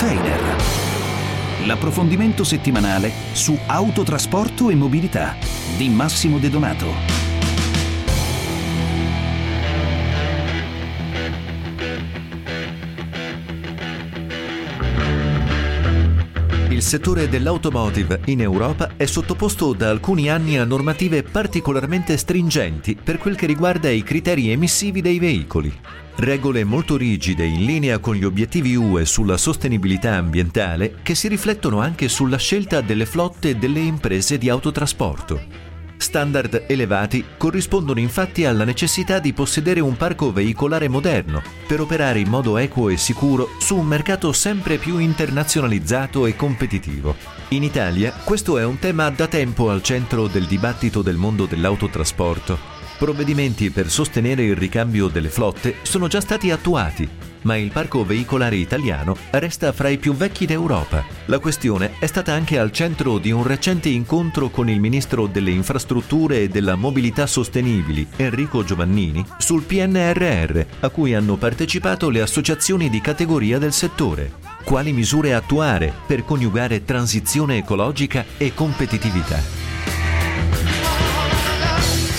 Container. L'approfondimento settimanale su autotrasporto e mobilità di Massimo De Donato. Il settore dell'automotive in Europa è sottoposto da alcuni anni a normative particolarmente stringenti per quel che riguarda i criteri emissivi dei veicoli. Regole molto rigide in linea con gli obiettivi UE sulla sostenibilità ambientale che si riflettono anche sulla scelta delle flotte delle imprese di autotrasporto. Standard elevati corrispondono infatti alla necessità di possedere un parco veicolare moderno per operare in modo equo e sicuro su un mercato sempre più internazionalizzato e competitivo. In Italia questo è un tema da tempo al centro del dibattito del mondo dell'autotrasporto. Provvedimenti per sostenere il ricambio delle flotte sono già stati attuati ma il parco veicolare italiano resta fra i più vecchi d'Europa. La questione è stata anche al centro di un recente incontro con il ministro delle infrastrutture e della mobilità sostenibili, Enrico Giovannini, sul PNRR, a cui hanno partecipato le associazioni di categoria del settore. Quali misure attuare per coniugare transizione ecologica e competitività?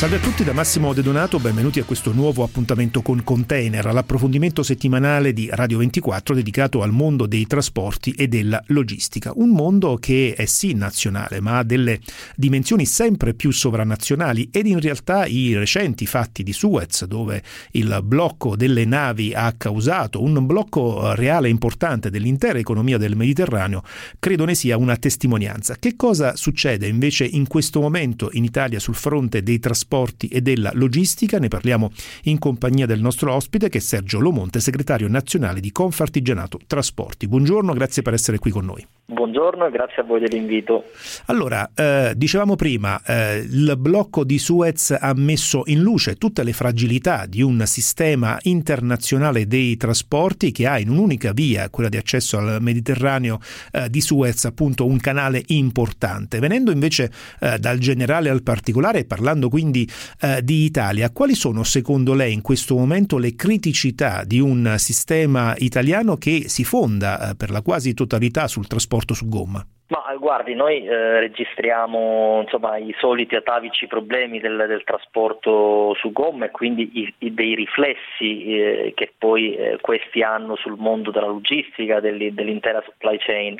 Salve a tutti da Massimo De Donato, benvenuti a questo nuovo appuntamento con Container, l'approfondimento settimanale di Radio 24 dedicato al mondo dei trasporti e della logistica. Un mondo che è sì nazionale, ma ha delle dimensioni sempre più sovranazionali ed in realtà i recenti fatti di Suez, dove il blocco delle navi ha causato un blocco reale e importante dell'intera economia del Mediterraneo, credo ne sia una testimonianza. Che cosa succede invece in questo momento in Italia sul fronte dei trasporti? Trasporti e della logistica. Ne parliamo in compagnia del nostro ospite che è Sergio Lomonte, segretario nazionale di Confartigianato Trasporti. Buongiorno, grazie per essere qui con noi. Buongiorno e grazie a voi dell'invito. Allora, eh, dicevamo prima, eh, il blocco di Suez ha messo in luce tutte le fragilità di un sistema internazionale dei trasporti che ha in un'unica via, quella di accesso al Mediterraneo eh, di Suez, appunto un canale importante. Venendo invece eh, dal generale al particolare e parlando quindi eh, di Italia, quali sono secondo lei in questo momento le criticità di un sistema italiano che si fonda eh, per la quasi totalità sul trasporto su gomma? Ma guardi, noi eh, registriamo insomma, i soliti atavici problemi del, del, trasporto su gomma e quindi i, i, dei riflessi eh, che poi eh, questi hanno sul mondo della logistica, dell'intera supply chain,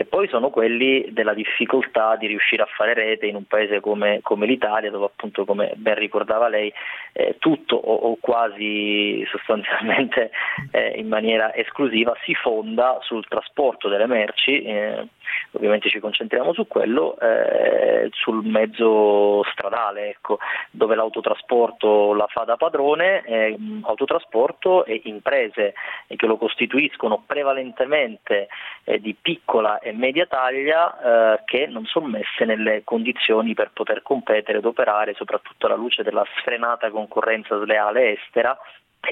che poi sono quelli della difficoltà di riuscire a fare rete in un paese come, come l'Italia, dove appunto, come ben ricordava lei, eh, tutto o, o, quasi sostanzialmente eh, in maniera esclusiva si fonda sul trasporto delle merci eh, ovviamente ci concentriamo su quello, eh, sul mezzo stradale, ecco, dove l'autotrasporto la fa da padrone, eh, autotrasporto e imprese che lo costituiscono prevalentemente eh, di piccola e media taglia eh, che non sono messe nelle condizioni per poter competere ed operare, soprattutto alla luce della sfrenata concorrenza sleale estera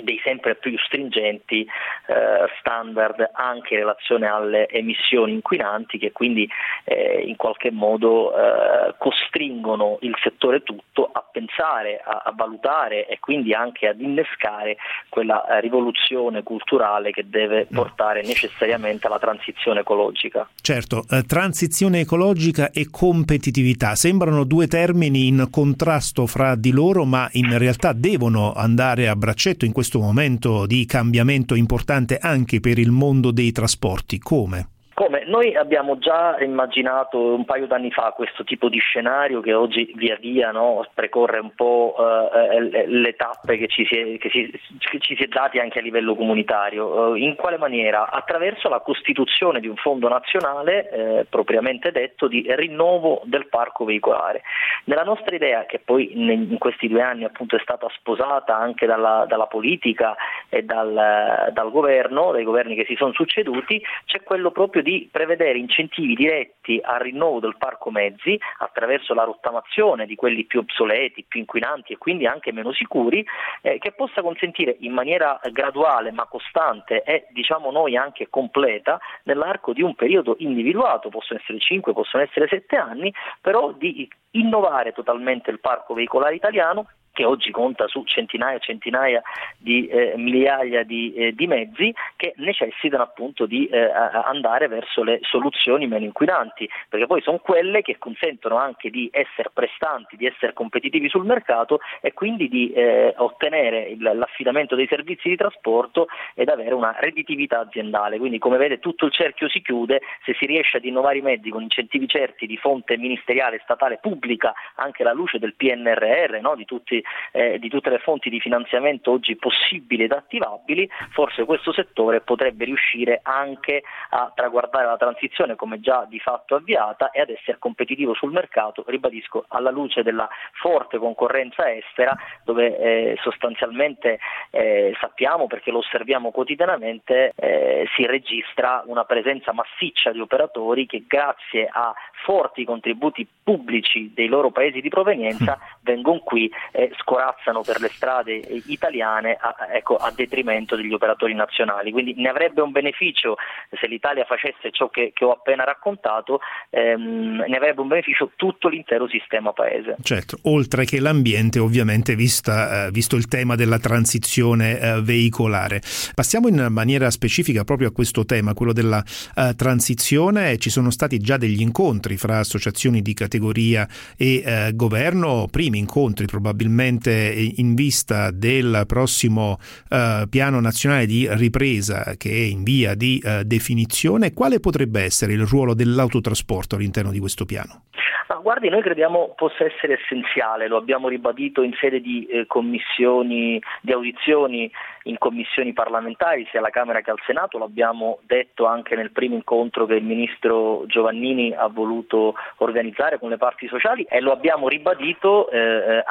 dei sempre più stringenti eh, standard anche in relazione alle emissioni inquinanti che quindi eh, in qualche modo eh, costringono il settore tutto a pensare, a, a, valutare e quindi anche ad innescare quella eh, rivoluzione culturale che deve portare necessariamente alla transizione ecologica. Certo, eh, transizione ecologica e competitività sembrano due termini in contrasto fra di loro ma in realtà devono andare a braccetto in questo momento di cambiamento importante anche per il mondo dei trasporti. Come? Come? Noi abbiamo già immaginato un paio d'anni fa questo tipo di scenario che oggi via via no, precorre un po' eh, le tappe che ci, è, che, si, che ci, si è, dati anche a livello comunitario. Eh, in quale maniera? Attraverso la costituzione di un fondo nazionale eh, propriamente detto di rinnovo del parco veicolare. Nella nostra idea, che poi in questi due anni appunto è stata sposata anche dalla, dalla politica e dal, dal governo, dai governi che si sono succeduti, c'è quello proprio di di prevedere incentivi diretti al rinnovo del parco mezzi attraverso la rottamazione di quelli più obsoleti, più inquinanti e quindi anche meno sicuri, eh, che possa consentire in maniera graduale ma costante e diciamo noi anche completa nell'arco di un periodo individuato, possono essere 5, possono essere 7 anni, però di innovare totalmente il parco veicolare italiano che oggi conta su centinaia e centinaia di eh, migliaia di, eh, di, mezzi che necessitano appunto di eh, andare verso le soluzioni meno inquinanti, perché poi sono quelle che consentono anche di essere prestanti, di essere competitivi sul mercato e quindi di eh, ottenere il, l'affidamento dei servizi di trasporto ed avere una redditività aziendale. Quindi come vede tutto il cerchio si chiude, se si riesce ad innovare i mezzi con incentivi certi di fonte ministeriale, statale, pubblica, anche alla luce del PNRR, no? di tutti eh, di tutte le fonti di finanziamento oggi possibili ed attivabili, forse questo settore potrebbe riuscire anche a traguardare la transizione come già di fatto avviata e ad essere competitivo sul mercato, ribadisco, alla luce della forte concorrenza estera dove eh, sostanzialmente eh, sappiamo perché lo osserviamo quotidianamente eh, si registra una presenza massiccia di operatori che grazie a forti contributi pubblici dei loro paesi di provenienza vengono qui e scorazzano per le strade italiane a, ecco, a, detrimento degli operatori nazionali. Quindi ne avrebbe un beneficio se l'Italia facesse ciò che, che ho appena raccontato, ehm, ne avrebbe un beneficio tutto l'intero sistema paese. Certo, oltre che l'ambiente ovviamente vista, eh, visto il tema della transizione eh, veicolare. Passiamo in maniera specifica proprio a questo tema, quello della eh, transizione. Ci sono stati già degli incontri fra associazioni di categoria e eh, governo, primi incontri probabilmente in vista del prossimo eh, piano nazionale di ripresa che è in via di eh, definizione. Quale potrebbe essere il ruolo dell'autotrasporto all'interno di questo piano? Ma guardi, noi crediamo possa essere essenziale, lo abbiamo ribadito in sede di eh, commissioni, di audizioni in commissioni parlamentari, sia alla Camera che al Senato, l'abbiamo detto anche nel primo incontro che il Ministro Giovannini ha voluto organizzare con le parti sociali e lo abbiamo ribadito eh,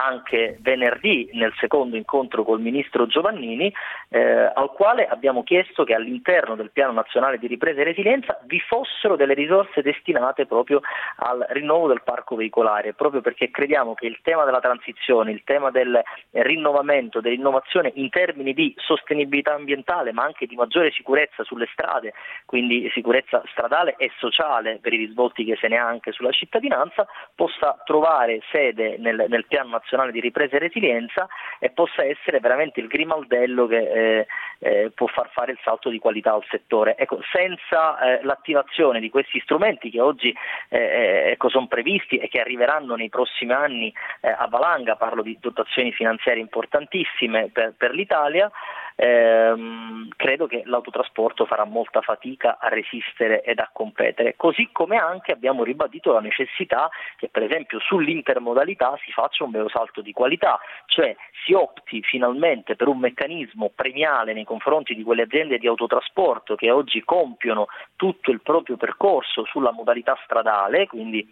venerdì nel secondo incontro col Ministro Giovannini, eh, al quale abbiamo chiesto che all'interno del Piano Nazionale di Ripresa e Resilienza vi fossero delle risorse destinate proprio al rinnovo del parco veicolare, proprio perché crediamo che il tema della transizione, il tema del rinnovamento, dell'innovazione in termini di sostenibilità ambientale, ma anche di maggiore sicurezza sulle strade, quindi sicurezza stradale e sociale per i risvolti che se ne ha anche sulla cittadinanza, possa trovare sede nel, nel piano nazionale di ripresa e resilienza e possa essere veramente il grimaldello che eh, eh, può far fare il salto di qualità al settore. Ecco, senza eh, l'attivazione di questi strumenti che oggi ecco, sono previsti, e che arriveranno nei prossimi anni a valanga, parlo di dotazioni finanziarie importantissime per, per l'Italia, ehm, credo che l'autotrasporto farà molta fatica a resistere ed a competere, così come anche abbiamo ribadito la necessità che per esempio sull'intermodalità si faccia un vero salto di qualità, cioè si opti finalmente per un meccanismo premiale nei confronti di quelle aziende di autotrasporto che oggi compiono tutto il proprio percorso sulla modalità stradale, quindi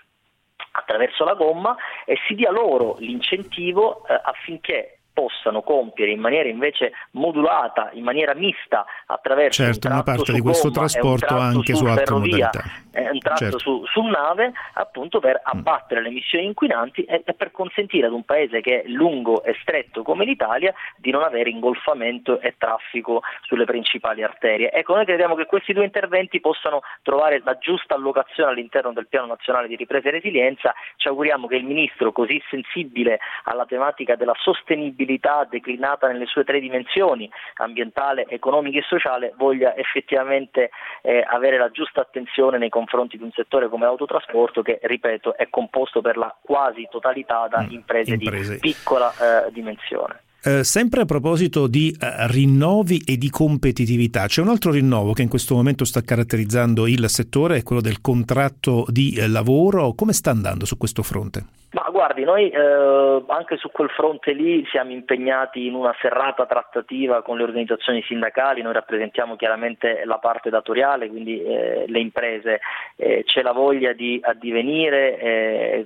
attraverso la gomma e si dia loro l'incentivo eh, affinché possano compiere in maniera invece modulata, in maniera mista attraverso certo, un una parte di questo trasporto anche su, su altre ferrovia, modalità. Eh, un tratto certo. su, su, nave appunto per mm. abbattere le emissioni inquinanti e, e, per consentire ad un paese che è lungo e stretto come l'Italia di non avere ingolfamento e traffico sulle principali arterie. Ecco, noi crediamo che questi due interventi possano trovare la giusta allocazione all'interno del Piano Nazionale di Ripresa e Resilienza. Ci auguriamo che il Ministro, così sensibile alla tematica della sostenibilità sostenibilità declinata nelle sue tre dimensioni, ambientale, economica e sociale, voglia effettivamente eh, avere la giusta attenzione nei confronti di un settore come l'autotrasporto che, ripeto, è composto per la quasi totalità da mm, imprese, imprese. di piccola eh, dimensione. Eh, sempre a proposito di eh, rinnovi e di competitività, c'è un altro rinnovo che in questo momento sta caratterizzando il settore, è quello del contratto di eh, lavoro. Come sta andando su questo fronte? Ma guardi, noi eh, anche su quel fronte lì siamo impegnati in una serrata trattativa con le organizzazioni sindacali, noi rappresentiamo chiaramente la parte datoriale, quindi eh, le imprese, c'è la voglia di addivenire,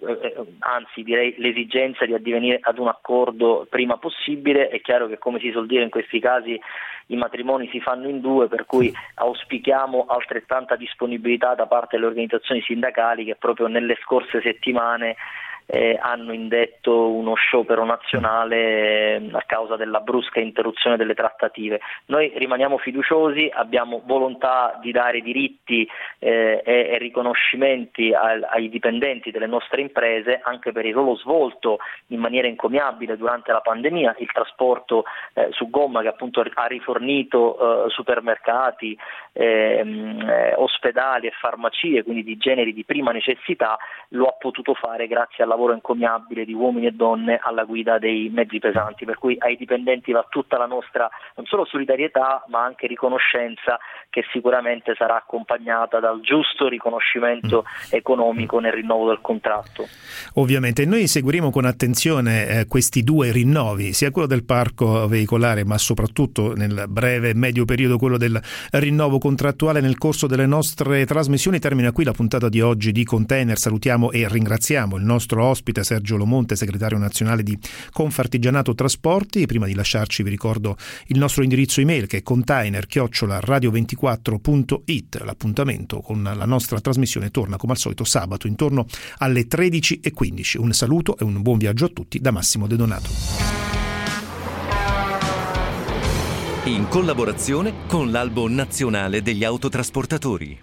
anzi direi l'esigenza di addivenire ad un accordo prima possibile, è chiaro che come si suol dire in questi casi i matrimoni si fanno in due, per cui auspichiamo altrettanta disponibilità da parte delle organizzazioni sindacali che proprio nelle scorse settimane eh, hanno indetto uno sciopero nazionale eh, a causa della brusca interruzione delle trattative. Noi rimaniamo fiduciosi, abbiamo volontà di dare diritti eh, e, e, riconoscimimenti ai, ai dipendenti delle nostre imprese anche per il ruolo svolto in maniera encomiabile durante la pandemia, il trasporto eh, su gomma che appunto ha rifornito eh, supermercati, ehm, eh, ospedali e farmacie, quindi di generi di prima necessità, lo ha potuto fare grazie al lavoro encomiabile di uomini e donne alla guida dei mezzi pesanti, per cui ai dipendenti va tutta la nostra non solo solidarietà ma anche riconoscenza che sicuramente sarà accompagnata dal giusto riconoscimento mm. economico nel rinnovo del contratto. Ovviamente noi seguiremo con attenzione eh, questi due rinnovi, sia quello del parco veicolare ma soprattutto nel breve e medio periodo quello del rinnovo contrattuale nel corso delle nostre trasmissioni. Termina qui la puntata di oggi di Container. Salutiamo e ringraziamo il nostro ospite Sergio Lomonte, segretario nazionale di Confartigianato Trasporti. Prima di lasciarci vi ricordo il nostro indirizzo email che è container-radio24.it. L'appuntamento con la nostra trasmissione torna come al solito sabato intorno alle 13.15. Un saluto e un buon viaggio a tutti da Massimo De Donato. In collaborazione con l'Albo Nazionale degli Autotrasportatori.